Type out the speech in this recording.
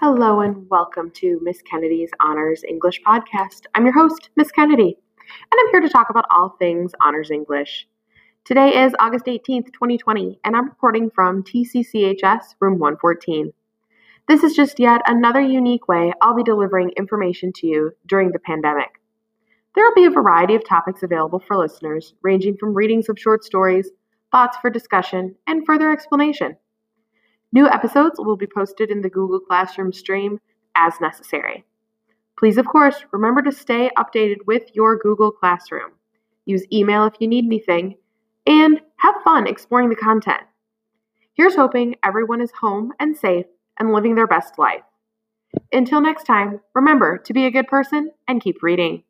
Hello and welcome to Miss Kennedy's Honors English Podcast. I'm your host, Miss Kennedy, and I'm here to talk about all things Honors English. Today is August 18th, 2020, and I'm recording from TCCHS Room 114. This is just yet another unique way I'll be delivering information to you during the pandemic. There will be a variety of topics available for listeners, ranging from readings of short stories, thoughts for discussion, and further explanation. New episodes will be posted in the Google Classroom stream as necessary. Please, of course, remember to stay updated with your Google Classroom. Use email if you need anything, and have fun exploring the content. Here's hoping everyone is home and safe and living their best life. Until next time, remember to be a good person and keep reading.